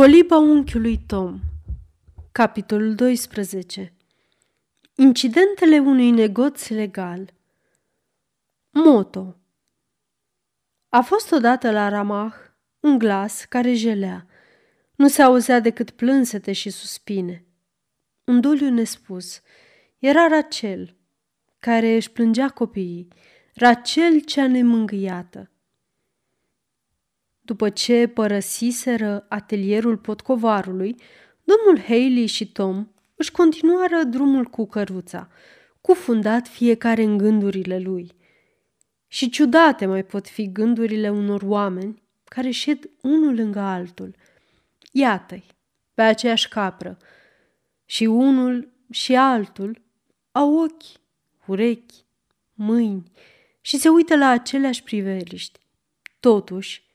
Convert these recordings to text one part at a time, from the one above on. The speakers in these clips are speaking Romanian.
Coliba unchiului Tom Capitolul 12 Incidentele unui negoț legal Moto A fost odată la Ramah un glas care jelea. Nu se auzea decât plânsete și suspine. Un doliu nespus. Era Rachel, care își plângea copiii. Rachel cea nemângâiată. După ce părăsiseră atelierul potcovarului, domnul Haley și Tom își continuară drumul cu căruța, cufundat fiecare în gândurile lui. Și ciudate mai pot fi gândurile unor oameni care șed unul lângă altul. Iată-i, pe aceeași capră, și unul și altul au ochi, urechi, mâini și se uită la aceleași priveliști. Totuși,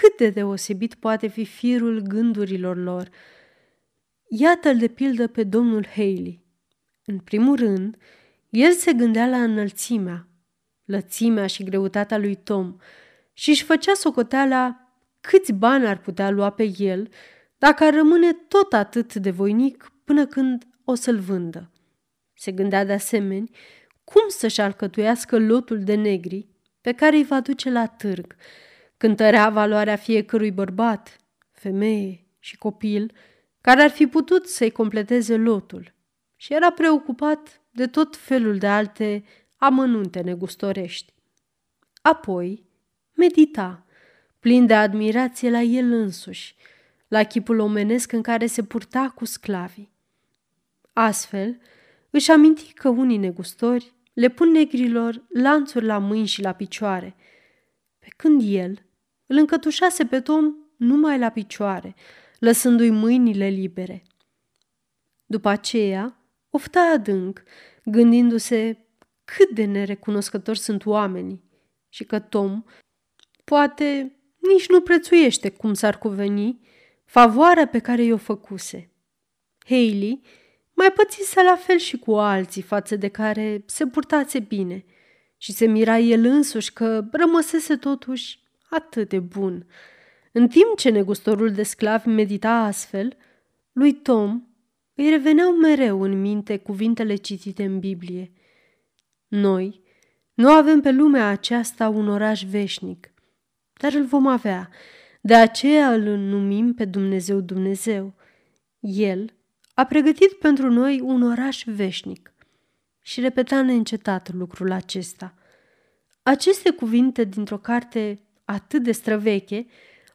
cât de deosebit poate fi firul gândurilor lor. Iată-l de pildă pe domnul Haley. În primul rând, el se gândea la înălțimea, lățimea și greutatea lui Tom și își făcea socoteala câți bani ar putea lua pe el dacă ar rămâne tot atât de voinic până când o să-l vândă. Se gândea de asemenea cum să-și alcătuiască lotul de negri pe care îi va duce la târg cântărea valoarea fiecărui bărbat, femeie și copil care ar fi putut să-i completeze lotul și era preocupat de tot felul de alte amănunte negustorești. Apoi medita, plin de admirație la el însuși, la chipul omenesc în care se purta cu sclavii. Astfel, își aminti că unii negustori le pun negrilor lanțuri la mâini și la picioare, pe când el îl încătușase pe Tom numai la picioare, lăsându-i mâinile libere. După aceea, ofta adânc, gândindu-se cât de nerecunoscători sunt oamenii și că Tom poate nici nu prețuiește cum s-ar cuveni favoarea pe care i-o făcuse. Hailey mai pățise la fel și cu alții față de care se purtase bine și se mira el însuși că rămăsese totuși atât de bun. În timp ce negustorul de sclavi medita astfel, lui Tom îi reveneau mereu în minte cuvintele citite în Biblie. Noi nu avem pe lumea aceasta un oraș veșnic, dar îl vom avea, de aceea îl numim pe Dumnezeu Dumnezeu. El a pregătit pentru noi un oraș veșnic și repeta neîncetat lucrul acesta. Aceste cuvinte dintr-o carte atât de străveche,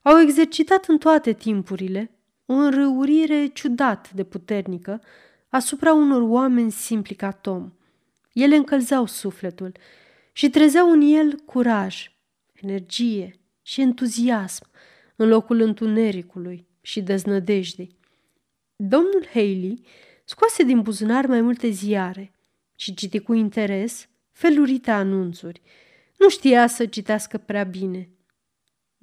au exercitat în toate timpurile o înrăurire ciudat de puternică asupra unor oameni simpli ca Tom. Ele încălzeau sufletul și trezeau în el curaj, energie și entuziasm în locul întunericului și deznădejdei. Domnul Haley scoase din buzunar mai multe ziare și citi cu interes felurite anunțuri. Nu știa să citească prea bine,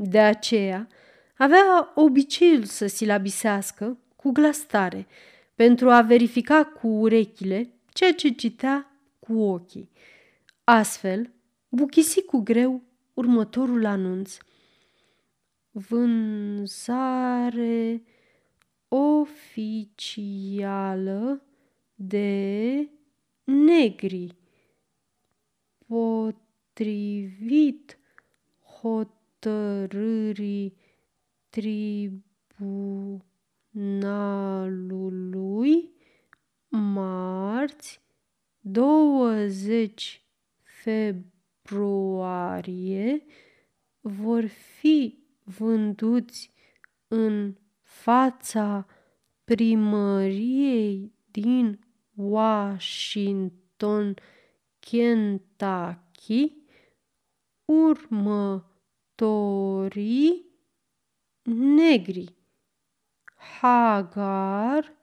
de aceea, avea obiceiul să silabisească cu glas tare, pentru a verifica cu urechile ceea ce citea cu ochii. Astfel, buchisi cu greu următorul anunț. Vânzare oficială de negri potrivit hot hotărârii tribunalului marți 20 februarie vor fi vânduți în fața primăriei din Washington, Kentucky, urmă torii negri. Hagar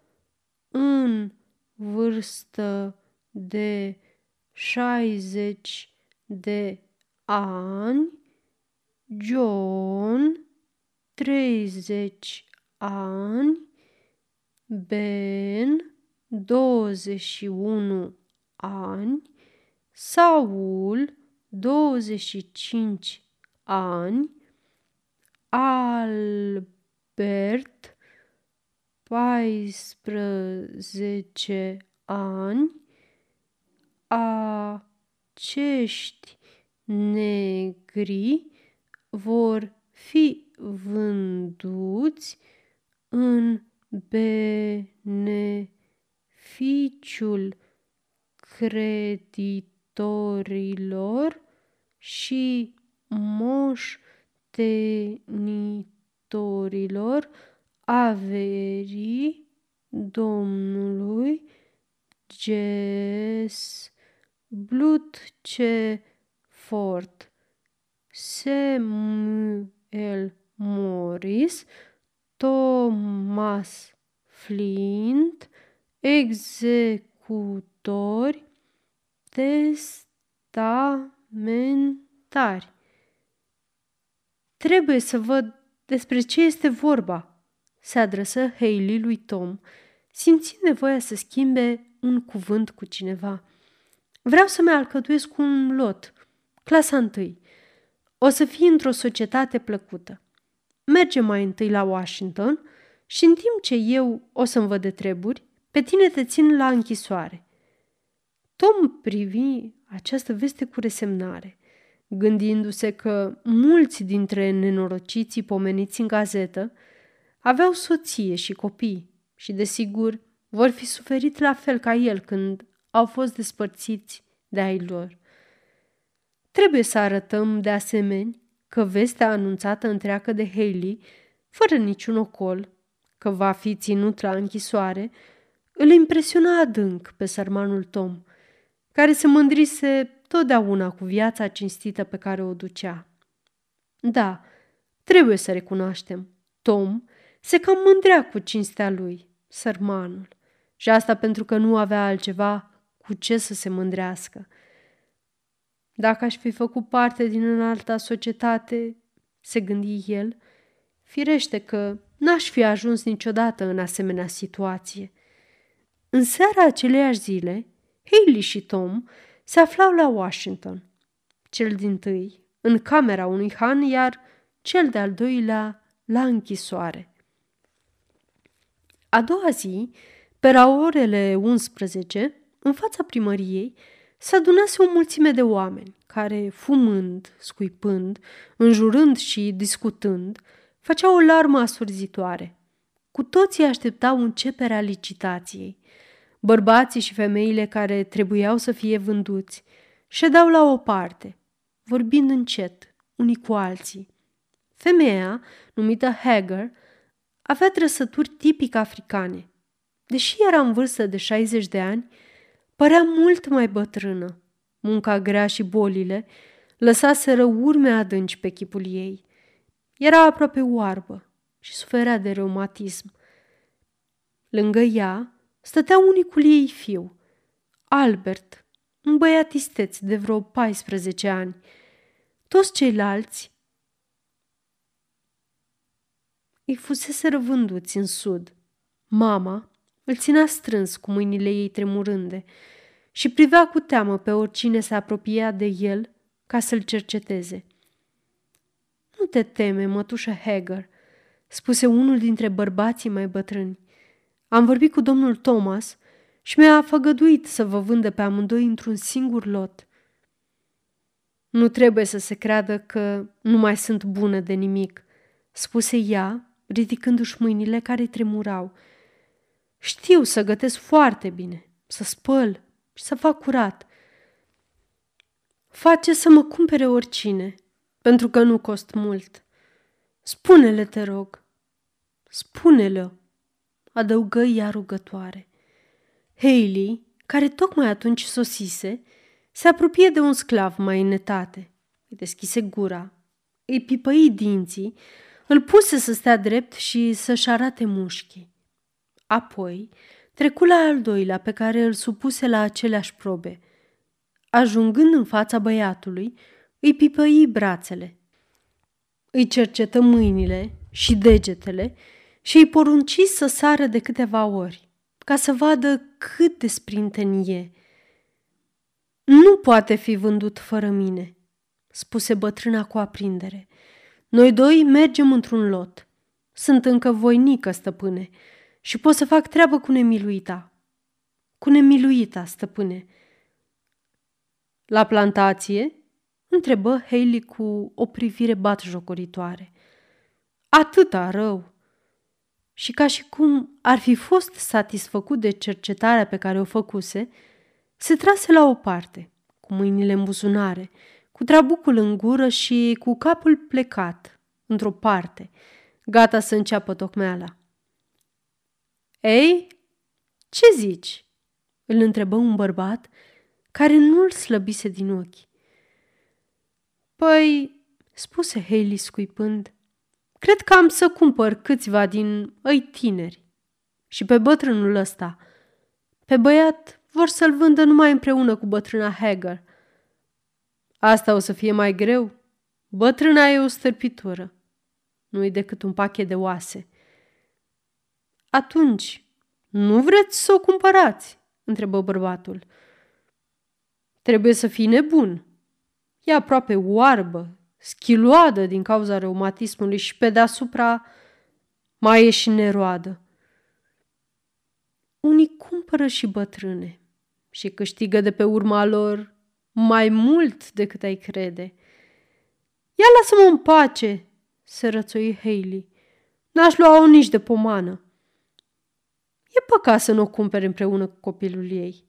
în vârstă de 60 de ani, John 30 ani, Ben 21 ani, Saul 25 ani, Albert paisprezece ani, acești negri vor fi vânduți în beneficiul creditorilor și moștenitorilor averii Domnului Ges Blut ce fort Samuel Morris Thomas Flint executori testamentari. Trebuie să văd despre ce este vorba, se adresă Haley lui Tom, simțind nevoia să schimbe un cuvânt cu cineva. Vreau să-mi alcătuiesc un lot, clasa întâi. O să fii într-o societate plăcută. Mergem mai întâi la Washington și în timp ce eu o să-mi văd de treburi, pe tine te țin la închisoare. Tom privi această veste cu resemnare, gândindu-se că mulți dintre nenorociții pomeniți în gazetă aveau soție și copii și, desigur, vor fi suferit la fel ca el când au fost despărțiți de ai lor. Trebuie să arătăm, de asemenea, că vestea anunțată întreagă de Haley, fără niciun ocol, că va fi ținut la închisoare, îl impresiona adânc pe sărmanul Tom, care se mândrise totdeauna cu viața cinstită pe care o ducea. Da, trebuie să recunoaștem, Tom se cam mândrea cu cinstea lui, sărmanul, și asta pentru că nu avea altceva cu ce să se mândrească. Dacă aș fi făcut parte din înalta societate, se gândi el, firește că n-aș fi ajuns niciodată în asemenea situație. În seara aceleiași zile, Haley și Tom se aflau la Washington. Cel din tâi în camera unui han, iar cel de-al doilea la închisoare. A doua zi, pe la orele 11, în fața primăriei, se adunase o mulțime de oameni care, fumând, scuipând, înjurând și discutând, făceau o larmă asurzitoare. Cu toții așteptau începerea licitației. Bărbații și femeile care trebuiau să fie vânduți ședeau la o parte, vorbind încet, unii cu alții. Femeia, numită Hager, avea trăsături tipic africane. Deși era în vârstă de 60 de ani, părea mult mai bătrână. Munca grea și bolile lăsaseră urme adânci pe chipul ei. Era aproape oarbă și suferea de reumatism. Lângă ea stătea unicul ei fiu, Albert, un băiat isteț de vreo 14 ani. Toți ceilalți îi fusese vânduți în sud. Mama îl ținea strâns cu mâinile ei tremurânde și privea cu teamă pe oricine se apropia de el ca să-l cerceteze. Nu te teme, mătușă Hager, spuse unul dintre bărbații mai bătrâni. Am vorbit cu domnul Thomas și mi-a făgăduit să vă vândă pe amândoi într-un singur lot. Nu trebuie să se creadă că nu mai sunt bună de nimic, spuse ea, ridicându-și mâinile care tremurau. Știu să gătesc foarte bine, să spăl și să fac curat. Face să mă cumpere oricine, pentru că nu cost mult. Spune-le, te rog. Spune-le, adăugă ea rugătoare. Hailey, care tocmai atunci sosise, se apropie de un sclav mai înetate. Îi deschise gura, îi pipăi dinții, îl puse să stea drept și să-și arate mușchii. Apoi trecu la al doilea pe care îl supuse la aceleași probe. Ajungând în fața băiatului, îi pipăi brațele. Îi cercetă mâinile și degetele și îi porunci să sară de câteva ori, ca să vadă cât de sprinten e. Nu poate fi vândut fără mine, spuse bătrâna cu aprindere. Noi doi mergem într-un lot. Sunt încă voinică, stăpâne, și pot să fac treabă cu nemiluita. Cu nemiluita, stăpâne. La plantație? Întrebă Haley cu o privire batjocoritoare. Atâta rău! Și ca și cum ar fi fost satisfăcut de cercetarea pe care o făcuse, se trase la o parte, cu mâinile în buzunare, cu trabucul în gură și cu capul plecat, într-o parte, gata să înceapă tocmeala. Ei, ce zici?" îl întrebă un bărbat care nu îl slăbise din ochi. Păi, spuse Haley scuipând, cred că am să cumpăr câțiva din ei tineri. Și pe bătrânul ăsta. Pe băiat vor să-l vândă numai împreună cu bătrâna Hager. Asta o să fie mai greu. Bătrâna e o stârpitură. Nu-i decât un pachet de oase. Atunci, nu vreți să o cumpărați? întrebă bărbatul. Trebuie să fii nebun. E aproape oarbă, schiloadă din cauza reumatismului și pe deasupra mai e și neroadă. Unii cumpără și bătrâne și câștigă de pe urma lor mai mult decât ai crede. Ia lasă-mă în pace, se rățoi Haley. N-aș lua-o nici de pomană. E păcat să nu o cumpere împreună cu copilul ei.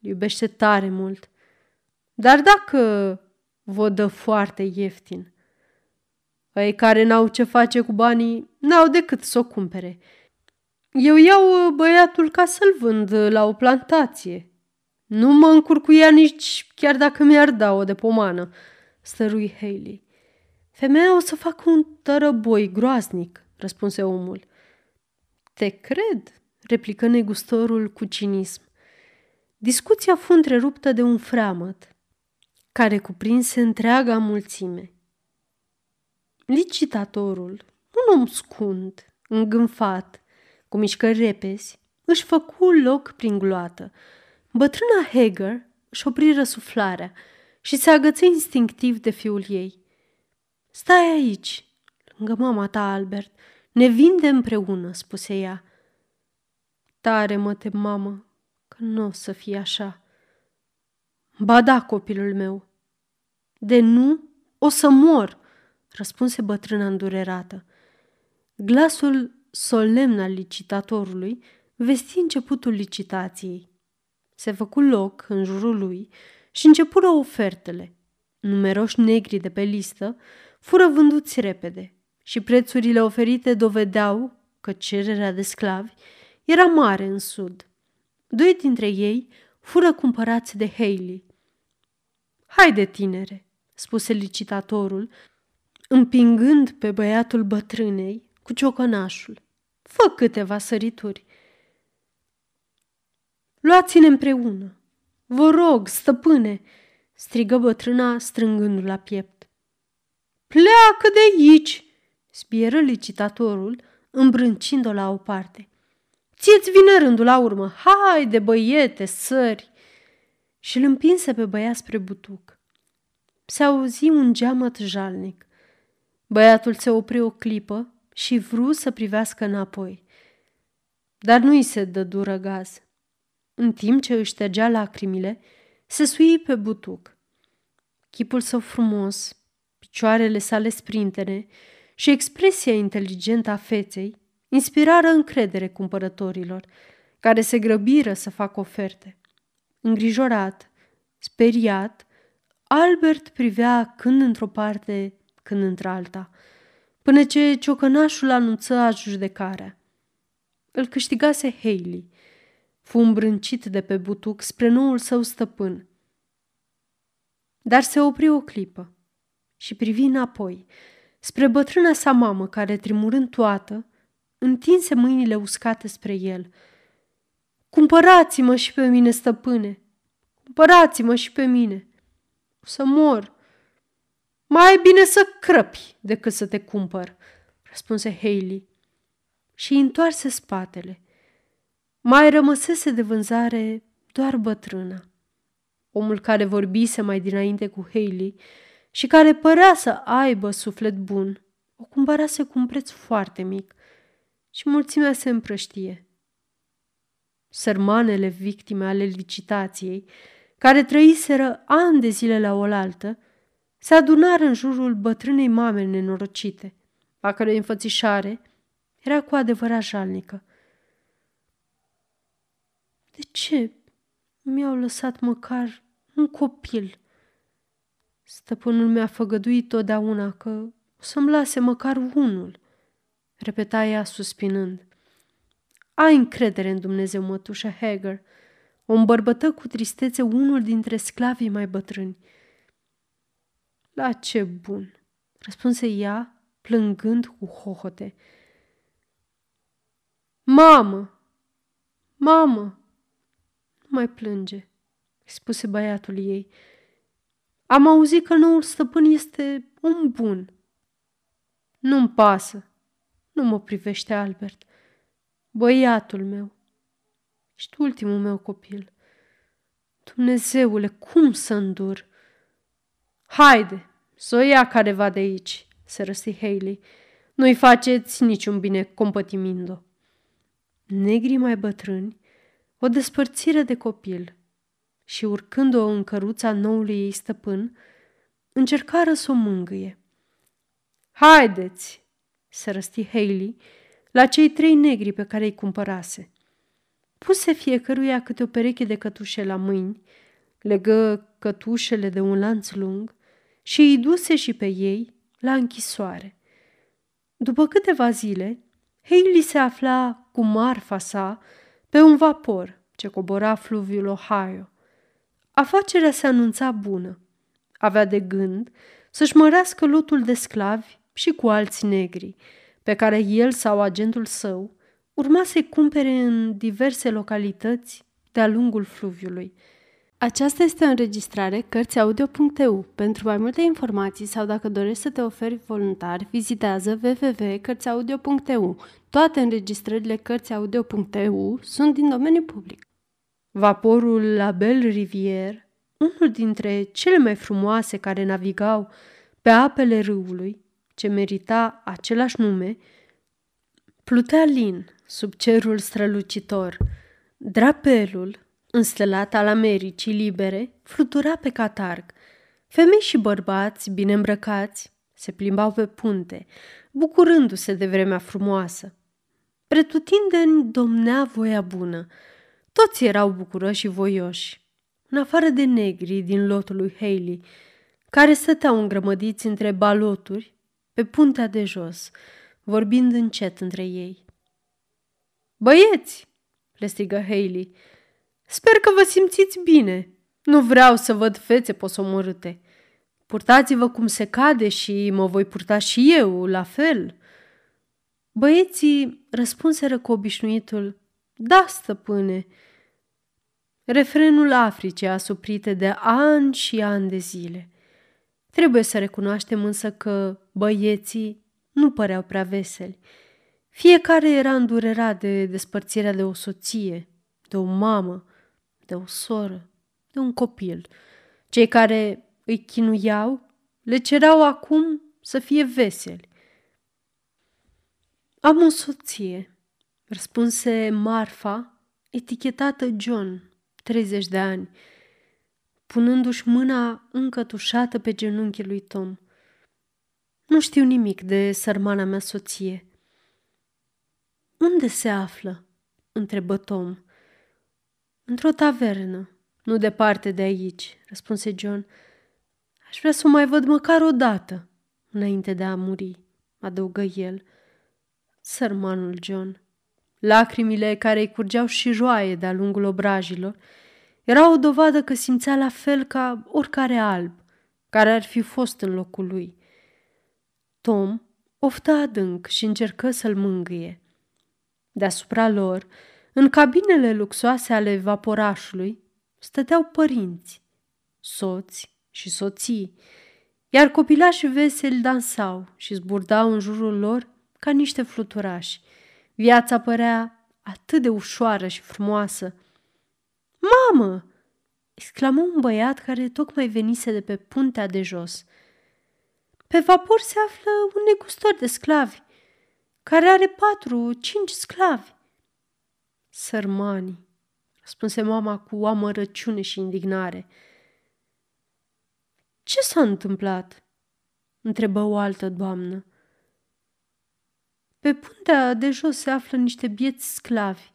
Îl iubește tare mult. Dar dacă vă dă foarte ieftin, ei care n-au ce face cu banii, n-au decât să o cumpere. Eu iau băiatul ca să-l vând la o plantație. Nu mă încurcuia nici chiar dacă mi-ar da o de pomană, stărui Haley. Femeia o să facă un tărăboi groaznic, răspunse omul. Te cred, replică negustorul cu cinism. Discuția fu întreruptă de un freamăt care cuprinse întreaga mulțime. Licitatorul, un om scund, îngânfat, cu mișcări repezi, își făcu loc prin gloată. Bătrâna Hager își opri răsuflarea și se agăță instinctiv de fiul ei. Stai aici, lângă mama ta, Albert. Ne vinde împreună, spuse ea. Tare mă tem, mamă, că nu o să fie așa. Ba da, copilul meu. De nu, o să mor, răspunse bătrâna îndurerată. Glasul solemn al licitatorului vesti începutul licitației. Se făcu loc în jurul lui și începură ofertele. Numeroși negri de pe listă fură vânduți repede și prețurile oferite dovedeau că cererea de sclavi era mare în sud. Doi dintre ei fură cumpărați de Haley. Haide, tinere, spuse licitatorul, împingând pe băiatul bătrânei cu ciocănașul. Fă câteva sărituri. Luați-ne împreună. Vă rog, stăpâne, strigă bătrâna strângându-l la piept. Pleacă de aici, spieră licitatorul, îmbrâncind-o la o parte. Ție-ți vine rândul la urmă. Haide, băiete, sări! Și îl împinse pe băiat spre butuc. Se auzi un geamăt jalnic. Băiatul se opri o clipă și vru să privească înapoi. Dar nu-i se dă dură gaz. În timp ce își ștergea lacrimile, se sui pe butuc. Chipul său frumos, picioarele sale sprintene și expresia inteligentă a feței inspirară încredere cumpărătorilor, care se grăbiră să facă oferte. Îngrijorat, speriat, Albert privea când într-o parte, când într-alta, până ce ciocănașul anunță adjudecarea. Îl câștigase Haley. Fu îmbrâncit de pe butuc spre noul său stăpân. Dar se opri o clipă și privi înapoi, spre bătrâna sa mamă, care, trimurând toată, întinse mâinile uscate spre el. Cumpărați-mă și pe mine, stăpâne! Cumpărați-mă și pe mine! Să mor! Mai e bine să crăpi decât să te cumpăr, răspunse Haley și întoarse spatele. Mai rămăsese de vânzare doar bătrâna. Omul care vorbise mai dinainte cu Haley și care părea să aibă suflet bun, o cumpărase cu un preț foarte mic – și mulțimea se împrăștie. Sărmanele victime ale licitației, care trăiseră ani de zile la oaltă, se adunară în jurul bătrânei mame nenorocite, a cărei înfățișare era cu adevărat jalnică. De ce mi-au lăsat măcar un copil? Stăpânul mi-a făgăduit totdeauna că o să-mi lase măcar unul, repeta ea suspinând. Ai încredere în Dumnezeu, mătușă Hager. O îmbărbătă cu tristețe unul dintre sclavii mai bătrâni. La ce bun, răspunse ea, plângând cu hohote. Mamă! Mamă! Nu mai plânge, spuse băiatul ei. Am auzit că noul stăpân este un bun. Nu-mi pasă. Nu mă privește Albert. Băiatul meu. Ești ultimul meu copil. Dumnezeule, cum să îndur? Haide, să o ia careva de aici, se răsti Haley. Nu-i faceți niciun bine compătimindo. Negrii mai bătrâni o despărțire de copil și urcând-o în căruța noului ei stăpân, încercară să o mângâie. Haideți, se răsti Haley la cei trei negri pe care îi cumpărase. Puse fiecăruia câte o pereche de cătușe la mâini, legă cătușele de un lanț lung și îi duse și pe ei la închisoare. După câteva zile, Haley se afla cu marfa sa pe un vapor ce cobora fluviul Ohio. Afacerea se anunța bună. Avea de gând să-și mărească lotul de sclavi și cu alți negri, pe care el sau agentul său urma să-i cumpere în diverse localități de-a lungul fluviului. Aceasta este o înregistrare Cărțiaudio.eu. Pentru mai multe informații sau dacă dorești să te oferi voluntar, vizitează www.cărțiaudio.eu. Toate înregistrările Cărțiaudio.eu sunt din domeniu public. Vaporul la Belle Rivière, unul dintre cele mai frumoase care navigau pe apele râului, ce merita același nume, plutea lin sub cerul strălucitor. Drapelul, înstelat al Americii libere, flutura pe catarg. Femei și bărbați, bine îmbrăcați, se plimbau pe punte, bucurându-se de vremea frumoasă. Pretutindeni domnea voia bună. Toți erau bucuroși și voioși, în afară de negrii din lotul lui Haley, care stăteau îngrămădiți între baloturi pe puntea de jos, vorbind încet între ei. Băieți, le strigă Haley, sper că vă simțiți bine. Nu vreau să văd fețe posomorâte. Purtați-vă cum se cade și mă voi purta și eu, la fel. Băieții răspunseră cu obișnuitul, da, stăpâne. Refrenul Africii asuprite de ani și ani de zile. Trebuie să recunoaștem însă că băieții nu păreau prea veseli. Fiecare era îndurerat de despărțirea de o soție, de o mamă, de o soră, de un copil. Cei care îi chinuiau le cerau acum să fie veseli. Am o soție, răspunse Marfa, etichetată John, 30 de ani, punându-și mâna încătușată pe genunchii lui Tom. Nu știu nimic de sărmana mea soție. Unde se află? întrebă Tom. Într-o tavernă, nu departe de aici, răspunse John. Aș vrea să o mai văd măcar o dată, înainte de a muri, adăugă el. Sărmanul John. Lacrimile care îi curgeau și joaie de-a lungul obrajilor era o dovadă că simțea la fel ca oricare alb care ar fi fost în locul lui. Tom oftă adânc și încercă să-l mângâie. Deasupra lor, în cabinele luxoase ale vaporașului, stăteau părinți, soți și soții, iar copilașii veseli dansau și zburdau în jurul lor ca niște fluturași. Viața părea atât de ușoară și frumoasă. Mamă! exclamă un băiat care tocmai venise de pe puntea de jos. Pe vapor se află un negustor de sclavi. care are patru, cinci sclavi. Sărmanii, răspunse mama cu amărăciune și indignare. Ce s-a întâmplat? întrebă o altă doamnă. Pe puntea de jos se află niște bieți sclavi,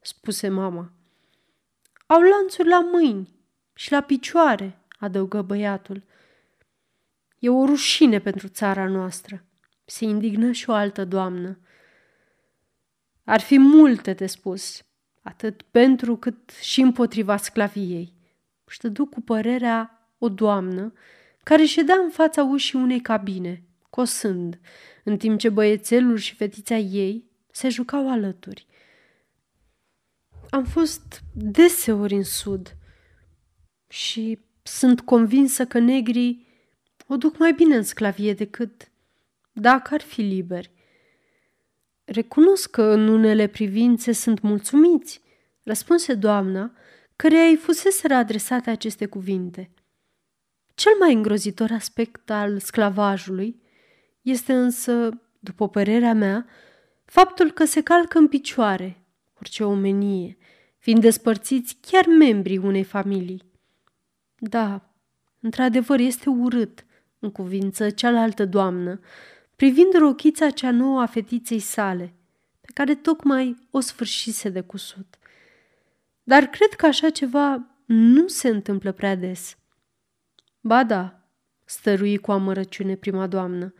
spuse mama. Au lanțuri la mâini și la picioare, adăugă băiatul. E o rușine pentru țara noastră, se indignă și o altă doamnă. Ar fi multe de spus, atât pentru cât și împotriva sclaviei. Și dădu cu părerea o doamnă care ședea în fața ușii unei cabine, cosând, în timp ce băiețelul și fetița ei se jucau alături. Am fost deseori în sud și sunt convinsă că negrii o duc mai bine în sclavie decât dacă ar fi liberi. Recunosc că în unele privințe sunt mulțumiți, răspunse doamna, căreia îi fusese adresate aceste cuvinte. Cel mai îngrozitor aspect al sclavajului este însă, după părerea mea, faptul că se calcă în picioare orice omenie, fiind despărțiți chiar membrii unei familii. Da, într-adevăr este urât, în cuvință cealaltă doamnă, privind rochița cea nouă a fetiței sale, pe care tocmai o sfârșise de cusut. Dar cred că așa ceva nu se întâmplă prea des. Ba da, stărui cu amărăciune prima doamnă.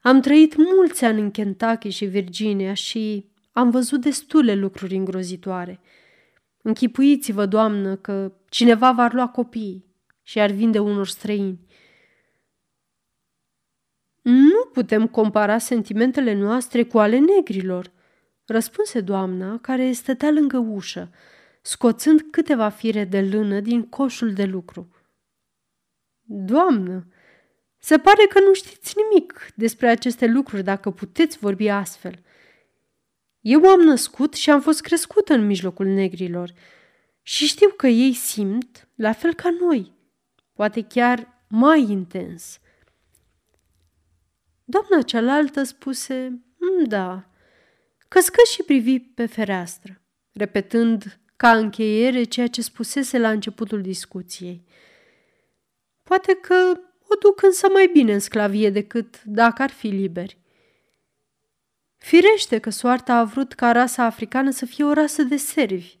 Am trăit mulți ani în Kentucky și Virginia și am văzut destule lucruri îngrozitoare. Închipuiți-vă, doamnă, că cineva va lua copiii și ar vinde unor străini. Nu putem compara sentimentele noastre cu ale negrilor, răspunse doamna, care stătea lângă ușă, scoțând câteva fire de lână din coșul de lucru. Doamnă, se pare că nu știți nimic despre aceste lucruri dacă puteți vorbi astfel. Eu am născut și am fost crescută în mijlocul negrilor și știu că ei simt la fel ca noi, poate chiar mai intens. Doamna cealaltă spuse, mm, da, căscă și privi pe fereastră, repetând ca încheiere ceea ce spusese la începutul discuției. Poate că o duc însă mai bine în sclavie decât dacă ar fi liberi. Firește că soarta a vrut ca rasa africană să fie o rasă de servi,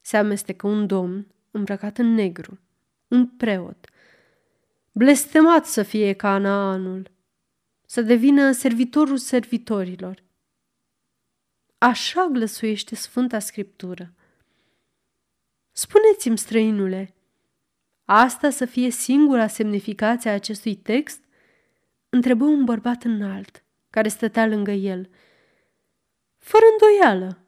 se amestecă un domn îmbrăcat în negru, un preot. Blestemat să fie ca anul, să devină servitorul servitorilor. Așa glăsuiește Sfânta Scriptură. Spuneți-mi, străinule, asta să fie singura semnificație a acestui text? Întrebă un bărbat înalt, care stătea lângă el. Fără îndoială,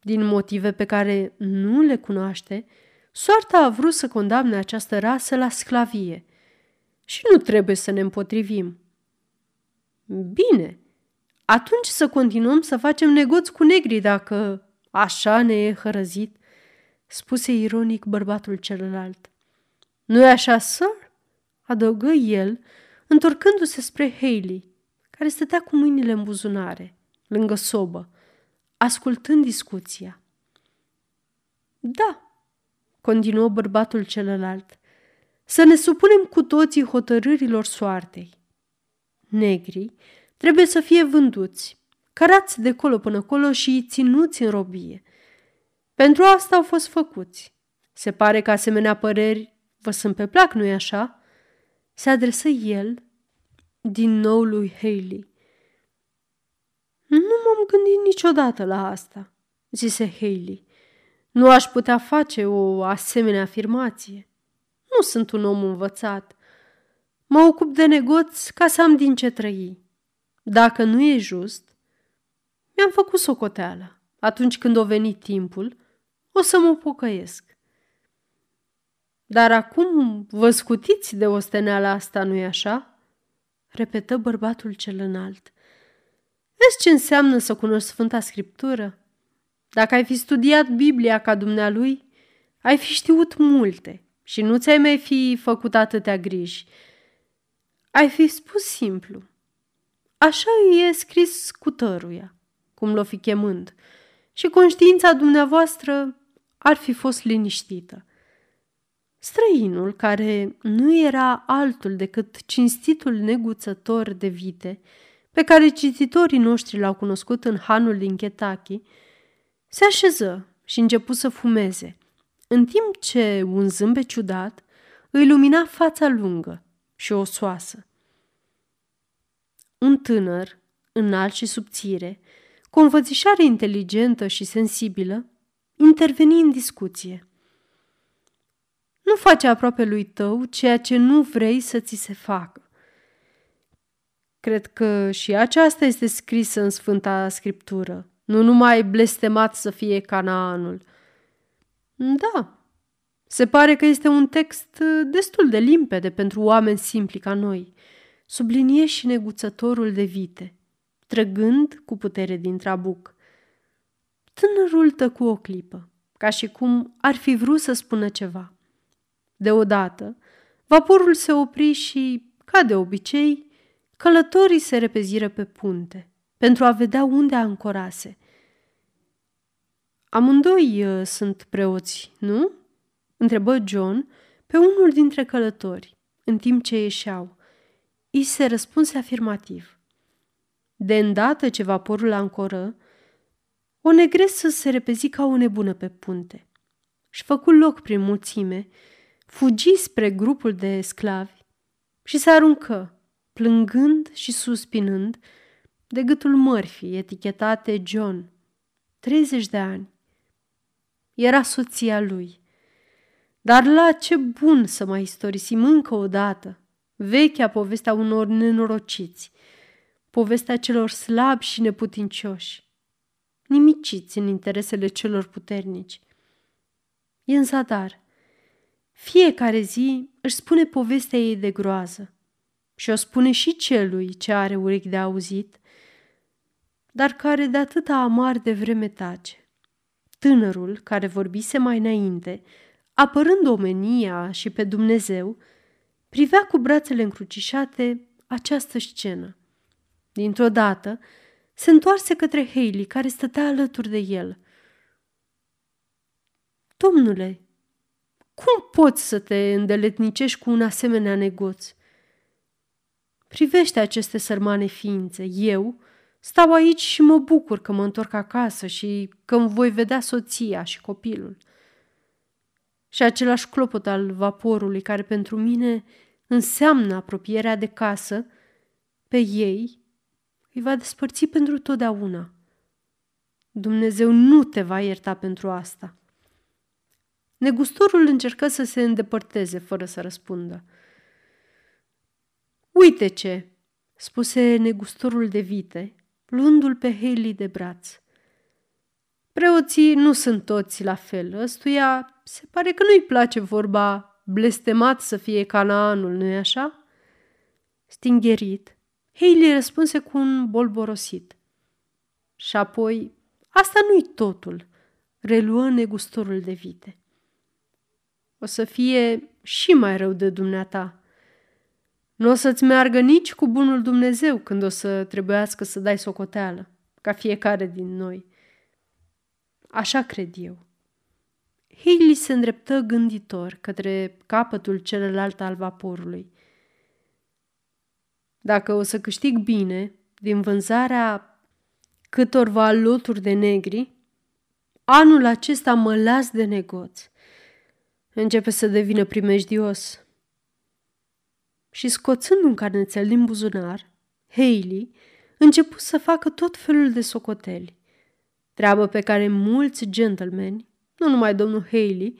din motive pe care nu le cunoaște, soarta a vrut să condamne această rasă la sclavie și nu trebuie să ne împotrivim. Bine, atunci să continuăm să facem negoți cu negri dacă așa ne e hărăzit, spuse ironic bărbatul celălalt. Nu-i așa, sir? adăugă el, întorcându-se spre Haley, care stătea cu mâinile în buzunare, lângă sobă, ascultând discuția. Da, continuă bărbatul celălalt, să ne supunem cu toții hotărârilor soartei. Negrii trebuie să fie vânduți, cărați de colo până colo și ținuți în robie. Pentru asta au fost făcuți. Se pare că asemenea păreri vă sunt pe plac, nu-i așa? Se adresă el din nou lui Haley. Nu m-am gândit niciodată la asta, zise Haley. Nu aș putea face o asemenea afirmație. Nu sunt un om învățat. Mă ocup de negoți ca să am din ce trăi. Dacă nu e just, mi-am făcut socoteala. Atunci când o venit timpul, o să mă pocăiesc. Dar acum vă scutiți de osteneala asta, nu-i așa? Repetă bărbatul cel înalt. Vezi ce înseamnă să cunoști Sfânta Scriptură? Dacă ai fi studiat Biblia ca dumnealui, ai fi știut multe și nu ți-ai mai fi făcut atâtea griji. Ai fi spus simplu. așa îi e scris cu tăruia, cum l-o fi chemând, și conștiința dumneavoastră ar fi fost liniștită. Străinul, care nu era altul decât cinstitul neguțător de vite, pe care cititorii noștri l-au cunoscut în hanul din Kentucky, se așeză și începu să fumeze, în timp ce un zâmbet ciudat îi lumina fața lungă și osoasă. Un tânăr, înalt și subțire, cu o învățișare inteligentă și sensibilă, interveni în discuție. Nu face aproape lui tău ceea ce nu vrei să ți se facă. Cred că și aceasta este scrisă în Sfânta Scriptură, nu numai blestemat să fie Canaanul. Da, se pare că este un text destul de limpede pentru oameni simpli ca noi. Sublinie și neguțătorul de vite, trăgând cu putere din trabuc. Tânărul tăcu o clipă, ca și cum ar fi vrut să spună ceva. Deodată, vaporul se opri și, ca de obicei, călătorii se repeziră pe punte pentru a vedea unde ancorase. Amândoi uh, sunt preoți, nu? întrebă John pe unul dintre călători, în timp ce ieșeau. I se răspunse afirmativ. De îndată ce vaporul ancoră, o negresă se repezi ca o nebună pe punte. Și făcu loc prin mulțime, fugi spre grupul de sclavi și se aruncă, plângând și suspinând, de gâtul mărfii etichetate John, 30 de ani. Era soția lui. Dar la ce bun să mai istorisim încă o dată vechea povestea unor nenorociți, povestea celor slabi și neputincioși, nimiciți în interesele celor puternici. E în zadar. Fiecare zi își spune povestea ei de groază și o spune și celui ce are urechi de auzit, dar care de atâta amar de vreme tace. Tânărul, care vorbise mai înainte, apărând omenia și pe Dumnezeu, privea cu brațele încrucișate această scenă. Dintr-o dată, se întoarse către Haley, care stătea alături de el. Domnule, cum poți să te îndeletnicești cu un asemenea negoț? Privește aceste sărmane ființe. Eu stau aici și mă bucur că mă întorc acasă și că îmi voi vedea soția și copilul. Și același clopot al vaporului care pentru mine înseamnă apropierea de casă, pe ei îi va despărți pentru totdeauna. Dumnezeu nu te va ierta pentru asta. Negustorul încercă să se îndepărteze fără să răspundă. Uite ce, spuse negustorul de vite, luându-l pe Haley de braț. Preoții nu sunt toți la fel. Ăstuia se pare că nu-i place vorba blestemat să fie Canaanul, nu-i așa? Stingherit, Haley răspunse cu un bolborosit. Și apoi, asta nu-i totul, reluă negustorul de vite. O să fie și mai rău de dumneata. Nu o să-ți meargă nici cu bunul Dumnezeu când o să trebuiască să dai socoteală, ca fiecare din noi. Așa cred eu. Haley se îndreptă gânditor către capătul celălalt al vaporului. Dacă o să câștig bine din vânzarea câtorva loturi de negri, anul acesta mă las de negoț. Începe să devină primejdios. Și scoțând un carnețel din buzunar, Haley început să facă tot felul de socoteli. Treabă pe care mulți gentlemani nu numai domnul Haley,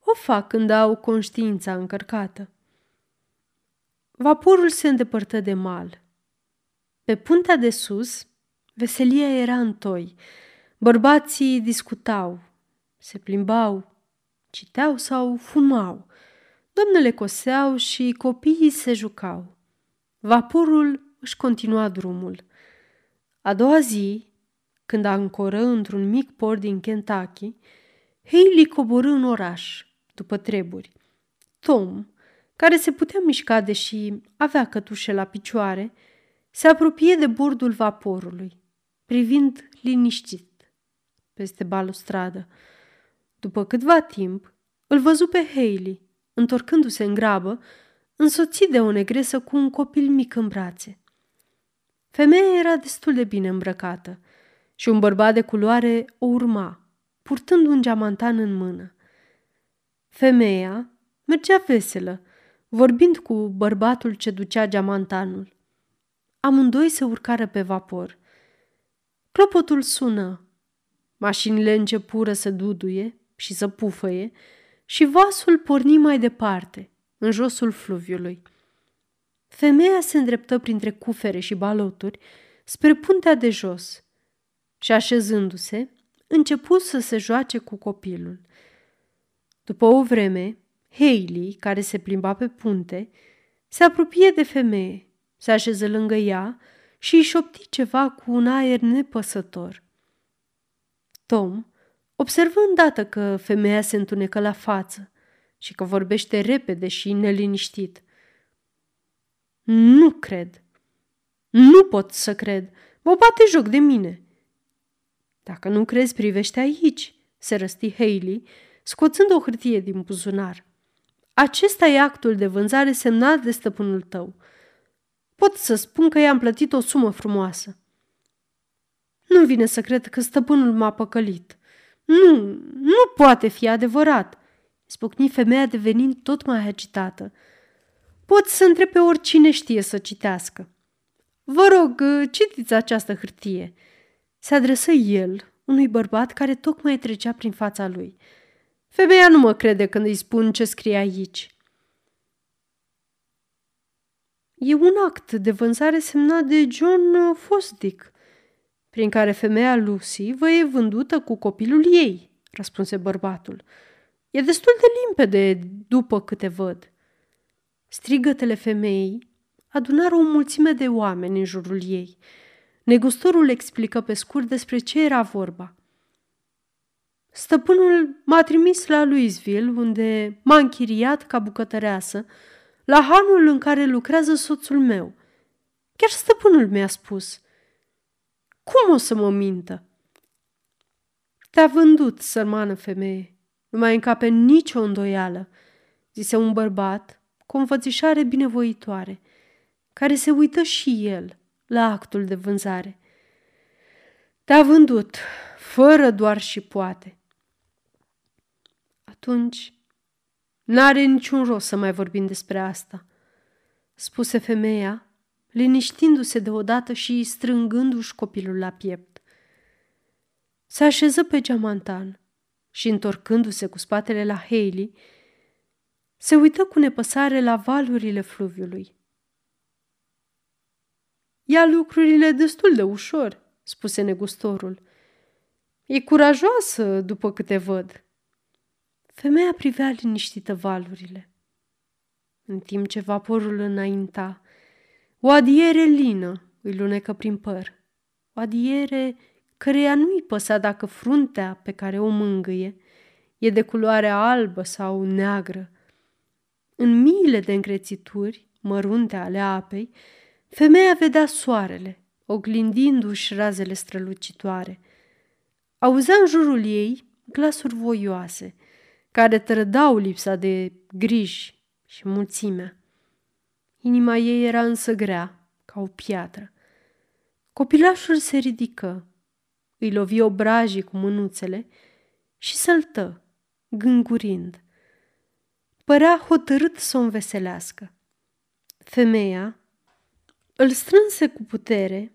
o fac când au conștiința încărcată. Vaporul se îndepărtă de mal. Pe puntea de sus, veselia era în toi. Bărbații discutau, se plimbau, citeau sau fumau. Domnele coseau și copiii se jucau. Vaporul își continua drumul. A doua zi, când ancoră într-un mic port din Kentucky, Hailey coborâ în oraș, după treburi. Tom, care se putea mișca deși avea cătușe la picioare, Se apropie de bordul vaporului, privind liniștit peste balustradă. După câtva timp, îl văzu pe Haley, întorcându-se în grabă, însoțit de o negresă cu un copil mic în brațe. Femeia era destul de bine îmbrăcată și un bărbat de culoare o urma, purtând un geamantan în mână. Femeia mergea veselă, vorbind cu bărbatul ce ducea geamantanul. Amândoi se urcară pe vapor. Clopotul sună. Mașinile începură să duduie și să pufăie și vasul porni mai departe, în josul fluviului. Femeia se îndreptă printre cufere și baloturi spre puntea de jos și, așezându-se, începu să se joace cu copilul. După o vreme, Hailey, care se plimba pe punte, se apropie de femeie, se așeză lângă ea și își șopti ceva cu un aer nepăsător. Tom observă îndată că femeia se întunecă la față și că vorbește repede și neliniștit. Nu cred. Nu pot să cred. Mă bate joc de mine. Dacă nu crezi, privește aici, se răsti Haley, scoțând o hârtie din buzunar. Acesta e actul de vânzare semnat de stăpânul tău. Pot să spun că i-am plătit o sumă frumoasă. Nu vine să cred că stăpânul m-a păcălit. Nu, nu poate fi adevărat, spucni femeia devenind tot mai agitată. Poți să întrebe pe oricine știe să citească. Vă rog, citiți această hârtie. Se adresă el unui bărbat care tocmai trecea prin fața lui. Femeia nu mă crede când îi spun ce scrie aici. E un act de vânzare semnat de John Fosdick, prin care femeia Lucy vă e vândută cu copilul ei, răspunse bărbatul. E destul de limpede după câte văd. Strigătele femeii adunară o mulțime de oameni în jurul ei. Negustorul explică pe scurt despre ce era vorba. Stăpânul m-a trimis la Louisville, unde m-a închiriat ca bucătăreasă, la hanul în care lucrează soțul meu. Chiar stăpânul mi-a spus. Cum o să mă mintă? Te-a vândut, sărmană femeie. Nu mai încape nicio îndoială, zise un bărbat cu o înfățișare binevoitoare, care se uită și el la actul de vânzare. Te-a vândut, fără doar și poate. Atunci, n-are niciun rost să mai vorbim despre asta, spuse femeia, liniștindu-se deodată și strângându-și copilul la piept. Se așeză pe geamantan și, întorcându-se cu spatele la Haley, se uită cu nepăsare la valurile fluviului. Ia lucrurile destul de ușor, spuse negustorul. E curajoasă, după câte văd. Femeia privea liniștită valurile. În timp ce vaporul înainta, o adiere lină îi lunecă prin păr. O adiere căreia nu-i păsa dacă fruntea pe care o mângâie e de culoare albă sau neagră. În miile de încrețituri mărunte ale apei, femeia vedea soarele, oglindindu-și razele strălucitoare. Auzea în jurul ei glasuri voioase, care trădau lipsa de griji și mulțimea. Inima ei era însă grea, ca o piatră. Copilașul se ridică, îi lovi obrajii cu mânuțele și săltă, gângurind. Părea hotărât să o înveselească. Femeia îl strânse cu putere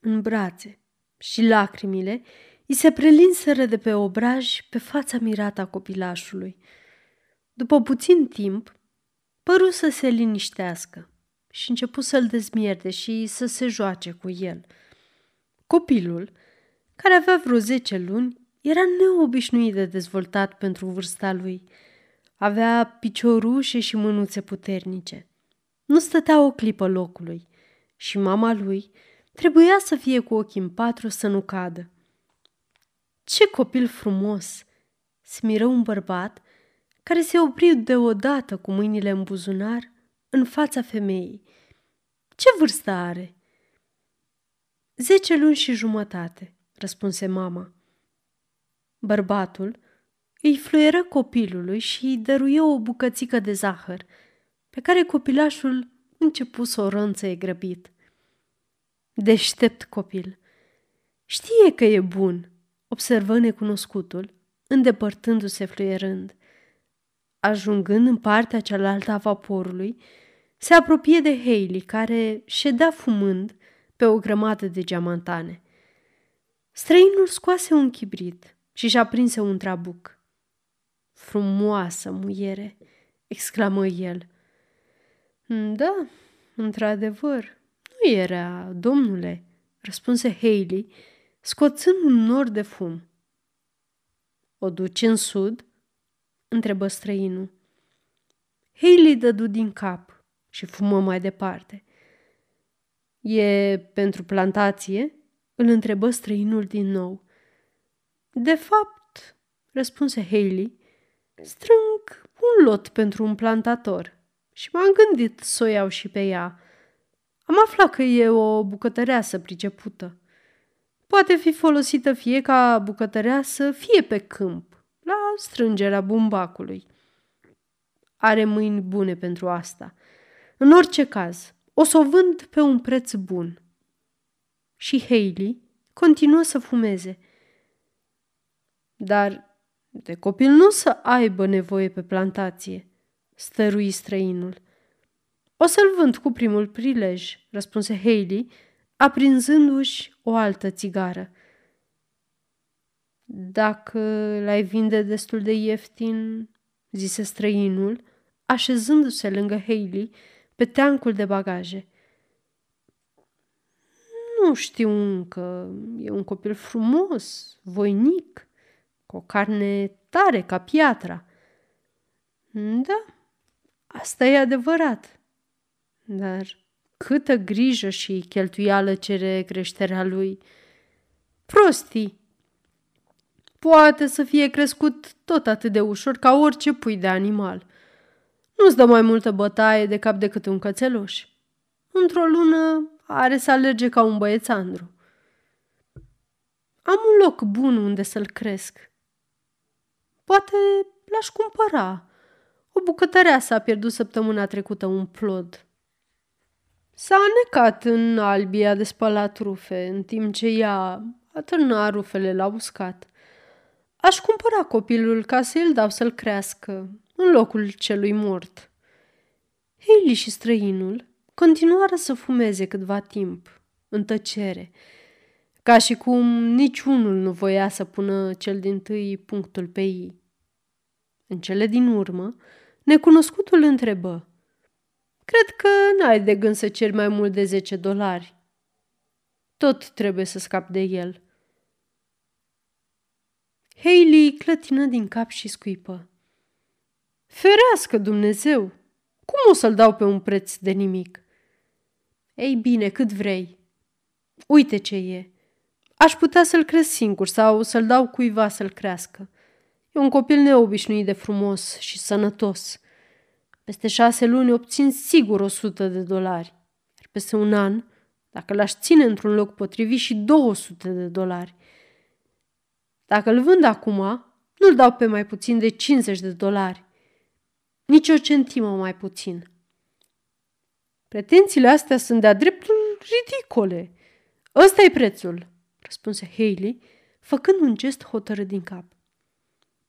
în brațe și lacrimile îi se prelinseră de pe obraj pe fața mirată a copilașului. După puțin timp, păru să se liniștească și începu să-l dezmierde și să se joace cu el. Copilul, care avea vreo zece luni, era neobișnuit de dezvoltat pentru vârsta lui. Avea piciorușe și mânuțe puternice. Nu stătea o clipă locului și mama lui trebuia să fie cu ochii în patru să nu cadă. Ce copil frumos! Se miră un bărbat care se opri deodată cu mâinile în buzunar în fața femeii. Ce vârstă are? Zece luni și jumătate, răspunse mama. Bărbatul îi fluieră copilului și îi dăruie o bucățică de zahăr, pe care copilașul începu să o rânțăie grăbit. Deștept copil. Știe că e bun, observă necunoscutul, îndepărtându-se fluierând. Ajungând în partea cealaltă a vaporului, se apropie de Hailey, care ședea fumând pe o grămadă de geamantane. Străinul scoase un chibrit și și-a prinse un trabuc. Frumoasă muiere!" exclamă el. Da, într-adevăr, nu era, domnule, răspunse Haley, scoțând un nor de fum. O duci în sud? Întrebă străinul. Haley dădu din cap și fumă mai departe. E pentru plantație? îl întrebă străinul din nou. De fapt, răspunse Haley, strâng un lot pentru un plantator și m-am gândit să o iau și pe ea. Am aflat că e o bucătăreasă pricepută. Poate fi folosită fie ca bucătăreasă, fie pe câmp, la strângerea bumbacului. Are mâini bune pentru asta. În orice caz, o să o vând pe un preț bun. Și Hailey continuă să fumeze. Dar de copil nu să aibă nevoie pe plantație, stărui străinul. O să-l vând cu primul prilej, răspunse Hailey, aprinzându-și o altă țigară. Dacă l-ai vinde destul de ieftin, zise străinul, așezându-se lângă Hailey pe teancul de bagaje. Nu știu încă, e un copil frumos, voinic, cu o carne tare ca piatra. Da, asta e adevărat. Dar câtă grijă și cheltuială cere creșterea lui. Prostii! Poate să fie crescut tot atât de ușor ca orice pui de animal. Nu-ți dă mai multă bătaie de cap decât un cățeluș. Într-o lună are să alerge ca un băiețandru. Am un loc bun unde să-l cresc. Poate l-aș cumpăra. O bucătărea s-a pierdut săptămâna trecută un plod. S-a anecat în albia de spălat rufe, în timp ce ea atârna rufele la uscat. Aș cumpăra copilul ca să-l dau să-l crească, în locul celui mort. Hailey și străinul continuară să fumeze câtva timp, în tăcere, ca și cum niciunul nu voia să pună cel din tâi punctul pe ei. În cele din urmă, necunoscutul întrebă – Cred că n-ai de gând să ceri mai mult de 10 dolari. Tot trebuie să scap de el. Hailey clătină din cap și scuipă. Ferească Dumnezeu! Cum o să-l dau pe un preț de nimic? Ei bine, cât vrei. Uite ce e. Aș putea să-l cresc singur sau să-l dau cuiva să-l crească. E un copil neobișnuit de frumos și sănătos. Peste șase luni obțin sigur 100 de dolari. Iar peste un an, dacă l-aș ține într-un loc potrivit, și 200 de dolari. Dacă îl vând acum, nu-l dau pe mai puțin de 50 de dolari. Nici o centimă mai puțin. Pretențiile astea sunt de-a dreptul ridicole. ăsta e prețul, răspunse Haley, făcând un gest hotărât din cap.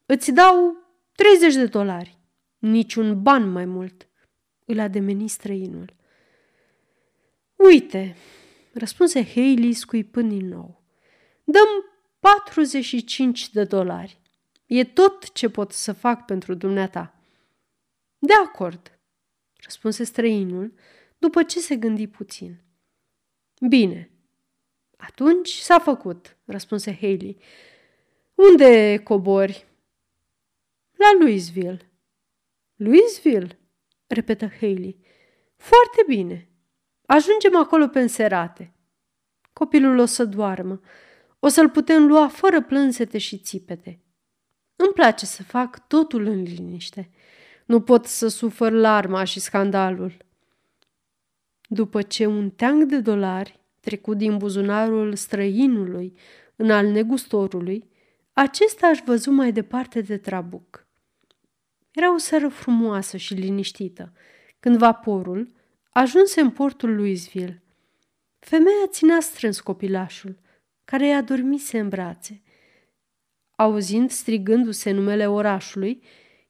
Îți dau 30 de dolari. Niciun ban mai mult, îl ademeni străinul. Uite, răspunse Haley scuipând din nou. Dăm 45 de dolari. E tot ce pot să fac pentru dumneata. De acord, răspunse străinul, după ce se gândi puțin. Bine, atunci s-a făcut, răspunse Haley. Unde cobori? La Louisville. Louisville? repetă Haley. Foarte bine. Ajungem acolo pe înserate. Copilul o să doarmă. O să-l putem lua fără plânsete și țipete. Îmi place să fac totul în liniște. Nu pot să sufăr larma și scandalul. După ce un teanc de dolari trecut din buzunarul străinului în al negustorului, acesta aș văzut mai departe de trabuc. Era o seară frumoasă și liniștită, când vaporul ajunse în portul Louisville. Femeia ținea strâns copilașul, care i-a dormise în brațe. Auzind strigându-se numele orașului,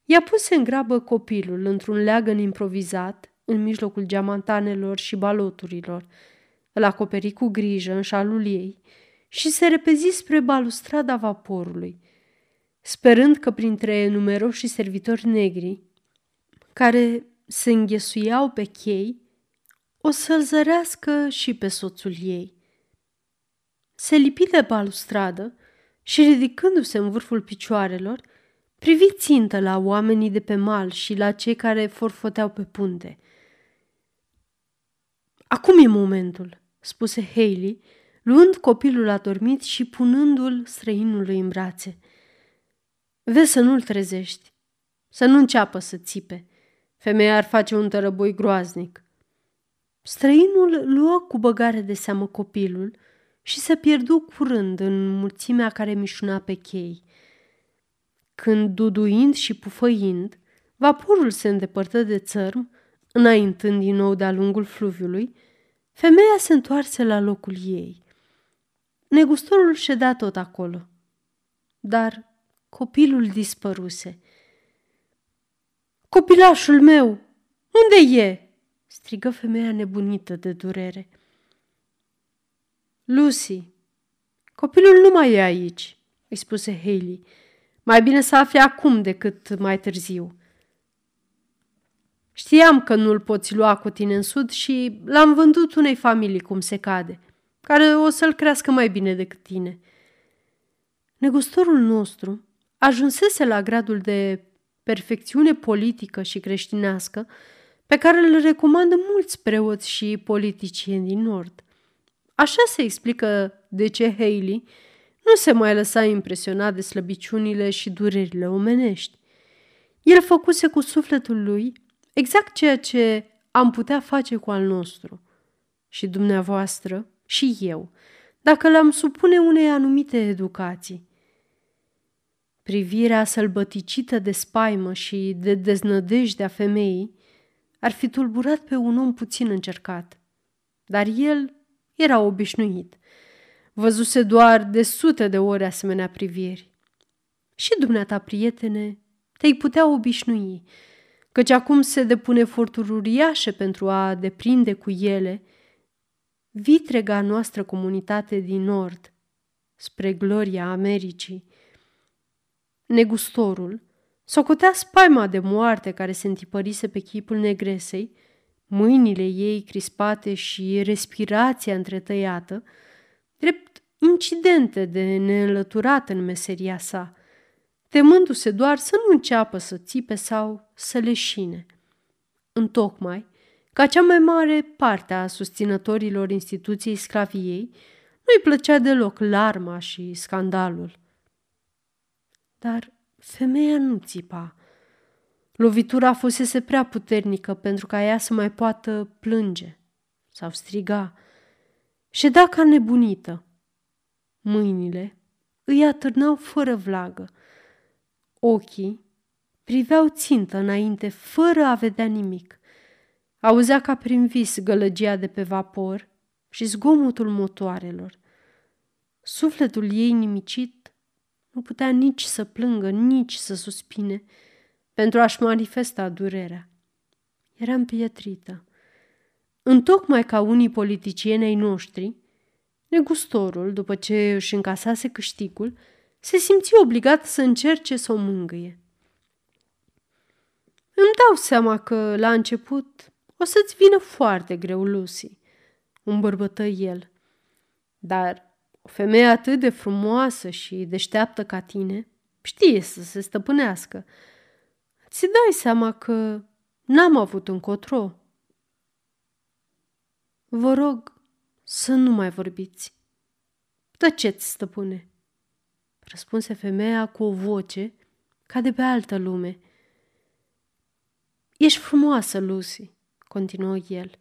i-a pus în grabă copilul într-un leagăn improvizat în mijlocul geamantanelor și baloturilor. Îl acoperi cu grijă în șalul ei și se repezi spre balustrada vaporului, sperând că printre numeroși servitori negri, care se înghesuiau pe chei, o să-l zărească și pe soțul ei. Se lipi de balustradă și, ridicându-se în vârful picioarelor, privi țintă la oamenii de pe mal și la cei care forfoteau pe punte. Acum e momentul, spuse Haley, luând copilul adormit și punându-l străinului în brațe. Vezi să nu-l trezești, să nu înceapă să țipe. Femeia ar face un tărăboi groaznic. Străinul luă cu băgare de seamă copilul și se pierdu curând în mulțimea care mișuna pe chei. Când, duduind și pufăind, vaporul se îndepărtă de țărm, înaintând din nou de-a lungul fluviului, femeia se întoarse la locul ei. Negustorul ședea tot acolo, dar copilul dispăruse. Copilașul meu, unde e?" strigă femeia nebunită de durere. Lucy, copilul nu mai e aici, îi spuse Haley. Mai bine să afle acum decât mai târziu. Știam că nu-l poți lua cu tine în sud și l-am vândut unei familii cum se cade, care o să-l crească mai bine decât tine. Negustorul nostru ajunsese la gradul de perfecțiune politică și creștinească pe care îl recomandă mulți preoți și politicieni din Nord. Așa se explică de ce Haley nu se mai lăsa impresionat de slăbiciunile și durerile omenești. El făcuse cu sufletul lui exact ceea ce am putea face cu al nostru. Și dumneavoastră și eu, dacă l-am supune unei anumite educații. Privirea sălbăticită de spaimă și de deznădejde a femeii ar fi tulburat pe un om puțin încercat, dar el era obișnuit. Văzuse doar de sute de ori asemenea priviri. Și dumneata, prietene, te-ai putea obișnui, căci acum se depune eforturi uriașe pentru a deprinde cu ele vitrega noastră comunitate din nord, spre gloria Americii. Negustorul socotea spaima de moarte care se întipărise pe chipul negresei mâinile ei crispate și respirația întretăiată, drept incidente de neînlăturat în meseria sa, temându-se doar să nu înceapă să țipe sau să leșine. Întocmai, ca cea mai mare parte a susținătorilor instituției sclaviei, nu-i plăcea deloc larma și scandalul. Dar femeia nu țipa, Lovitura fusese prea puternică pentru ca ea să mai poată plânge sau striga. Ședea ca nebunită. Mâinile îi atârnau fără vlagă. Ochii priveau țintă înainte, fără a vedea nimic. Auzea ca prin vis gălăgia de pe vapor și zgomotul motoarelor. Sufletul ei nimicit nu putea nici să plângă, nici să suspine – pentru a-și manifesta durerea. Era împietrită. Întocmai ca unii politicieni ai noștri, negustorul, după ce își încasase câștigul, se simți obligat să încerce să o mângâie. Îmi dau seama că, la început, o să-ți vină foarte greu, Lucy, îmbărbătă el. Dar o femeie atât de frumoasă și deșteaptă ca tine știe să se stăpânească Ți dai seama că n-am avut încotro. Vă rog să nu mai vorbiți. Tăceți, stăpâne, răspunse femeia cu o voce ca de pe altă lume. Ești frumoasă, Lucy, continuă el.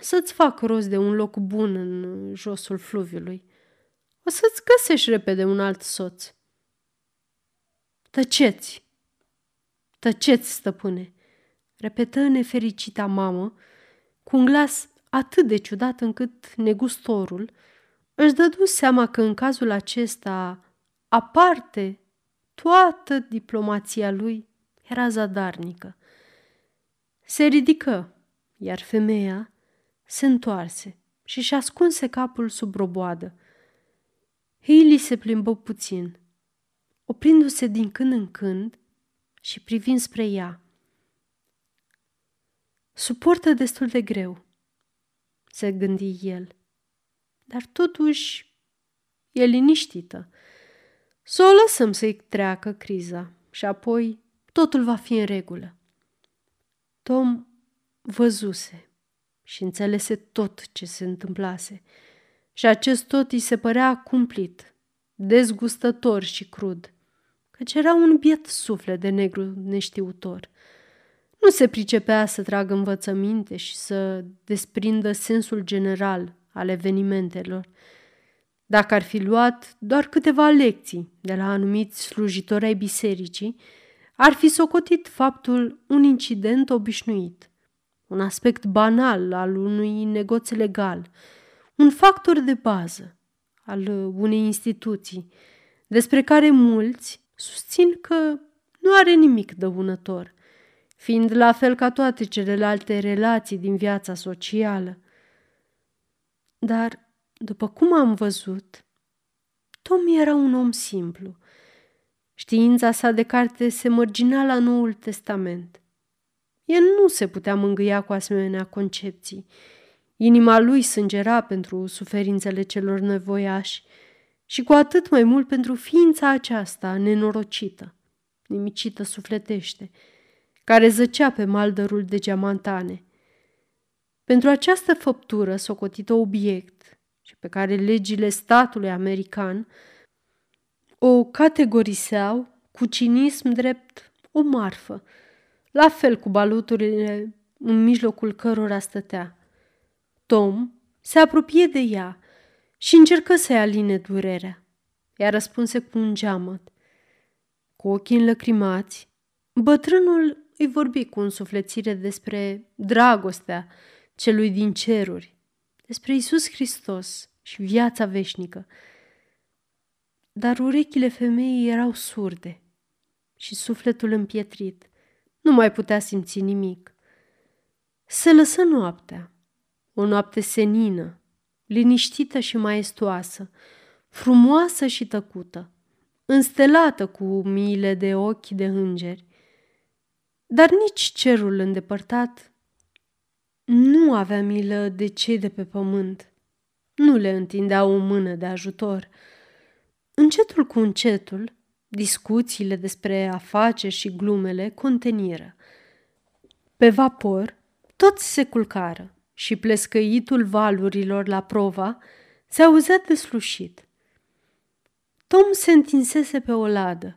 să-ți fac rost de un loc bun în josul fluviului. O să-ți găsești repede un alt soț. Tăceți! Tăceți, stăpâne! repetă nefericita mamă, cu un glas atât de ciudat încât negustorul își dădu seama că în cazul acesta, aparte, toată diplomația lui era zadarnică. Se ridică, iar femeia se întoarse și și ascunse capul sub roboadă. Hailey se plimbă puțin, oprindu-se din când în când și privind spre ea. Suportă destul de greu, se gândi el, dar totuși e liniștită. Să o lăsăm să-i treacă criza și apoi totul va fi în regulă. Tom văzuse și înțelese tot ce se întâmplase și acest tot îi se părea cumplit, dezgustător și crud, căci era un biet suflet de negru neștiutor. Nu se pricepea să tragă învățăminte și să desprindă sensul general al evenimentelor. Dacă ar fi luat doar câteva lecții de la anumiți slujitori ai bisericii, ar fi socotit faptul un incident obișnuit, un aspect banal al unui negoț legal, un factor de bază al unei instituții, despre care mulți susțin că nu are nimic dăunător, fiind la fel ca toate celelalte relații din viața socială. Dar, după cum am văzut, Tom era un om simplu. Știința sa de carte se mărgina la Noul Testament. El nu se putea mângâia cu asemenea concepții. Inima lui sângera pentru suferințele celor nevoiași și cu atât mai mult pentru ființa aceasta nenorocită, nimicită sufletește, care zăcea pe maldărul de geamantane. Pentru această făptură socotită obiect și pe care legile statului american o categoriseau cu cinism drept o marfă, la fel cu baluturile în mijlocul cărora stătea. Tom se apropie de ea și încercă să-i aline durerea. Ea răspunse cu un geamăt. Cu ochii înlăcrimați, bătrânul îi vorbi cu însuflețire despre dragostea celui din ceruri, despre Isus Hristos și viața veșnică. Dar urechile femeii erau surde și sufletul împietrit. Nu mai putea simți nimic. Se lăsă noaptea, o noapte senină, liniștită și maestoasă, frumoasă și tăcută, înstelată cu miile de ochi de îngeri. Dar nici cerul îndepărtat nu avea milă de cei de pe pământ. Nu le întindea o mână de ajutor. Încetul cu încetul, discuțiile despre afaceri și glumele conteniră. Pe vapor, toți se culcară și plescăitul valurilor la prova se auzea deslușit. Tom se întinsese pe o ladă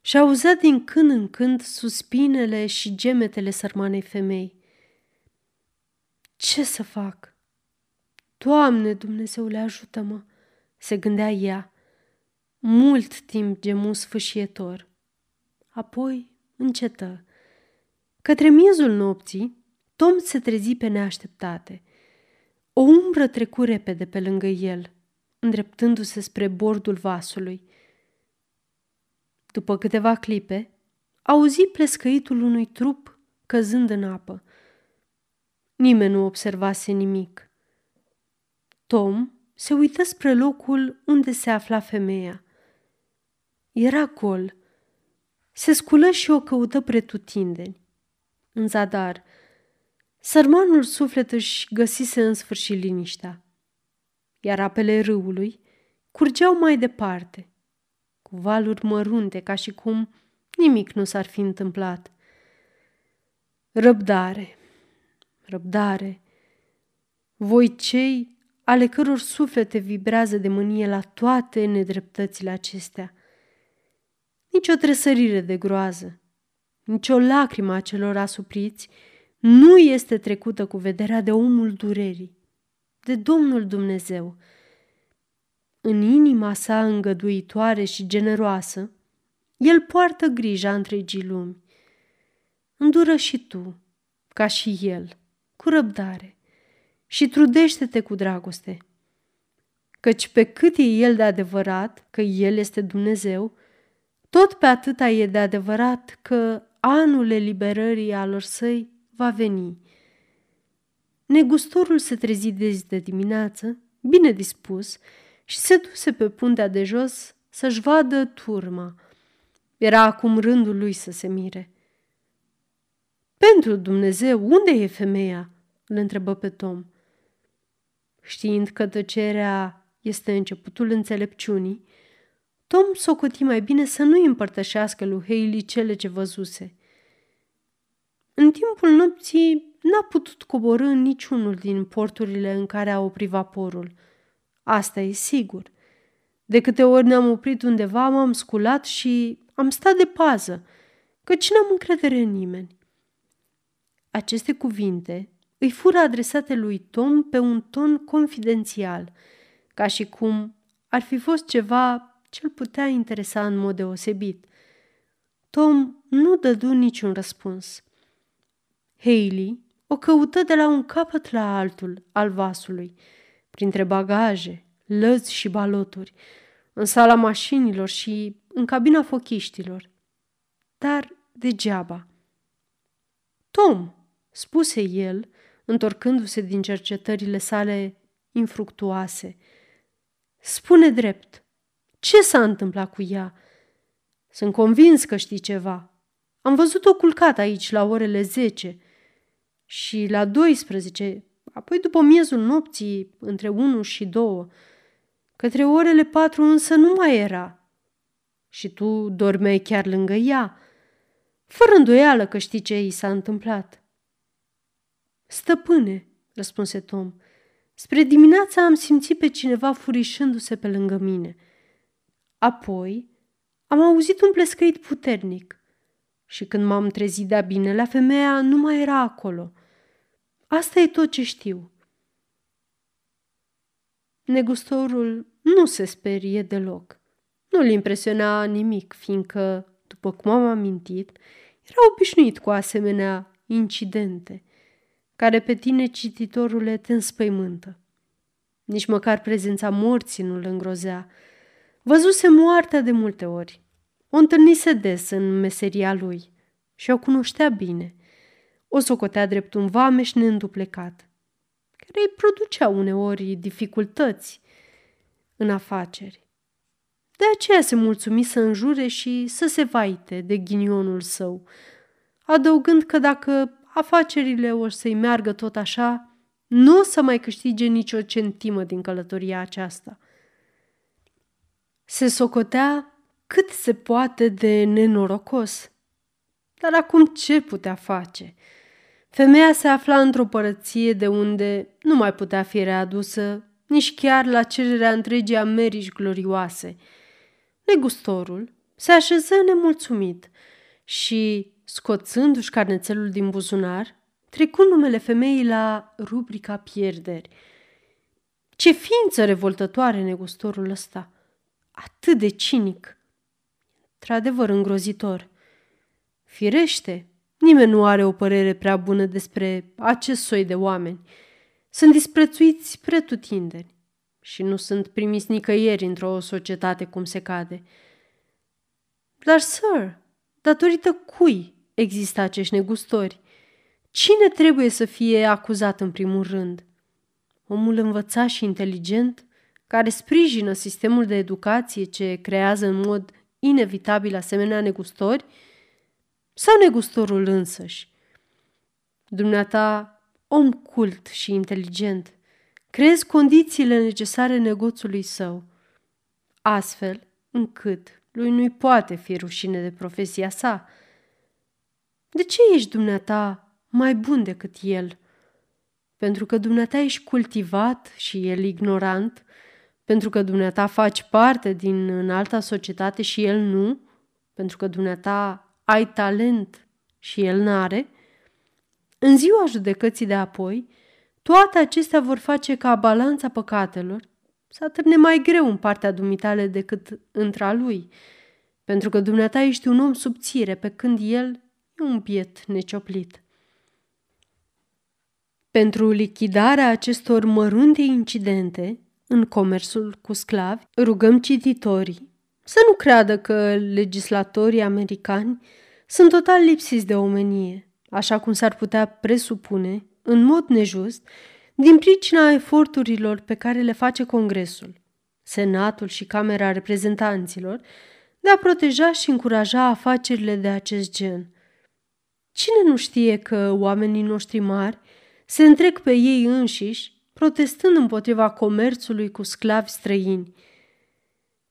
și auzea din când în când suspinele și gemetele sărmanei femei. Ce să fac? Doamne, Dumnezeule, ajută-mă, se gândea ea. Mult timp gemu sfâșietor. Apoi încetă. Către miezul nopții, Tom se trezi pe neașteptate. O umbră trecu repede pe lângă el, îndreptându-se spre bordul vasului. După câteva clipe, auzi plescăitul unui trup căzând în apă. Nimeni nu observase nimic. Tom se uită spre locul unde se afla femeia. Era gol. Se sculă și o căută pretutindeni. În zadar, Sărmanul suflet își găsise în sfârșit liniștea, iar apele râului curgeau mai departe, cu valuri mărunte, ca și cum nimic nu s-ar fi întâmplat. Răbdare, răbdare, voi cei ale căror suflete vibrează de mânie la toate nedreptățile acestea. Nici o tresărire de groază, nici o lacrimă a celor asupriți nu este trecută cu vederea de omul durerii, de Domnul Dumnezeu. În inima sa îngăduitoare și generoasă, el poartă grija întregii lumi. Îndură și tu, ca și el, cu răbdare și trudește-te cu dragoste. Căci pe cât e el de adevărat că el este Dumnezeu, tot pe atâta e de adevărat că anul eliberării alor săi va veni. Negustorul se trezi de de dimineață, bine dispus, și se duse pe puntea de jos să-și vadă turma. Era acum rândul lui să se mire. Pentru Dumnezeu, unde e femeia?" îl întrebă pe Tom. Știind că tăcerea este începutul înțelepciunii, Tom socoti mai bine să nu-i împărtășească lui Haley cele ce văzuse. În timpul nopții n-a putut coborâ în niciunul din porturile în care a oprit vaporul. Asta e sigur. De câte ori ne-am oprit undeva, m-am sculat și am stat de pază, căci n-am încredere în nimeni. Aceste cuvinte îi fură adresate lui Tom pe un ton confidențial, ca și cum ar fi fost ceva ce îl putea interesa în mod deosebit. Tom nu dădu niciun răspuns. Haley o căută de la un capăt la altul al vasului, printre bagaje, lăzi și baloturi, în sala mașinilor și în cabina fochiștilor. Dar degeaba. Tom, spuse el, întorcându-se din cercetările sale infructuoase, spune drept, ce s-a întâmplat cu ea? Sunt convins că știi ceva. Am văzut-o culcată aici la orele 10 și la 12, apoi după miezul nopții, între 1 și 2. Către orele 4 însă nu mai era. Și tu dormeai chiar lângă ea, fără îndoială că știi ce i s-a întâmplat. Stăpâne, răspunse Tom, spre dimineața am simțit pe cineva furișându-se pe lângă mine – Apoi am auzit un plescăit puternic și când m-am trezit de-a binelea, femeia nu mai era acolo. Asta e tot ce știu. Negustorul nu se sperie deloc. Nu-l impresiona nimic, fiindcă, după cum am amintit, era obișnuit cu asemenea incidente, care pe tine, cititorule, te înspăimântă. Nici măcar prezența morții nu-l îngrozea, Văzuse moartea de multe ori. O întâlnise des în meseria lui și o cunoștea bine. O socotea drept un vameș neînduplecat, care îi producea uneori dificultăți în afaceri. De aceea se mulțumi să înjure și să se vaite de ghinionul său, adăugând că dacă afacerile o să-i meargă tot așa, nu o să mai câștige nicio centimă din călătoria aceasta – se socotea cât se poate de nenorocos. Dar acum ce putea face? Femeia se afla într-o părăție de unde nu mai putea fi readusă nici chiar la cererea întregii Americi glorioase. Negustorul se așeză nemulțumit și, scoțându-și carnețelul din buzunar, trecu numele femeii la rubrica pierderi. Ce ființă revoltătoare negustorul ăsta! atât de cinic. Într-adevăr îngrozitor. Firește, nimeni nu are o părere prea bună despre acest soi de oameni. Sunt disprețuiți pretutindeni și nu sunt primiți nicăieri într-o societate cum se cade. Dar, sir, datorită cui există acești negustori? Cine trebuie să fie acuzat în primul rând? Omul învățat și inteligent? care sprijină sistemul de educație ce creează în mod inevitabil asemenea negustori, sau negustorul însăși? Dumneata, om cult și inteligent, creezi condițiile necesare negoțului său, astfel încât lui nu-i poate fi rușine de profesia sa. De ce ești dumneata mai bun decât el? Pentru că dumneata ești cultivat și el ignorant – pentru că dumneata faci parte din înalta societate și el nu? Pentru că dumneata ai talent și el n-are? În ziua judecății de apoi, toate acestea vor face ca balanța păcatelor să atârne mai greu în partea dumitale decât între lui, pentru că dumneata ești un om subțire, pe când el e un biet necioplit. Pentru lichidarea acestor mărunte incidente în comerțul cu sclavi, rugăm cititorii să nu creadă că legislatorii americani sunt total lipsiți de omenie, așa cum s-ar putea presupune, în mod nejust, din pricina eforturilor pe care le face Congresul, Senatul și Camera Reprezentanților de a proteja și încuraja afacerile de acest gen. Cine nu știe că oamenii noștri mari se întrec pe ei înșiși, protestând împotriva comerțului cu sclavi străini.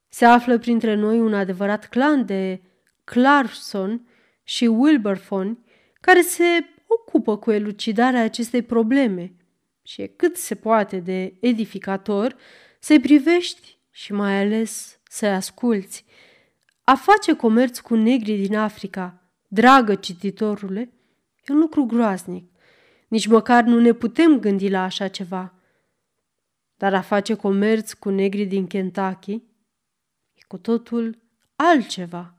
Se află printre noi un adevărat clan de Clarkson și Wilberforce care se ocupă cu elucidarea acestei probleme și e cât se poate de edificator să-i privești și mai ales să-i asculți. A face comerț cu negri din Africa, dragă cititorule, e un lucru groaznic. Nici măcar nu ne putem gândi la așa ceva. Dar a face comerț cu negri din Kentucky e cu totul altceva.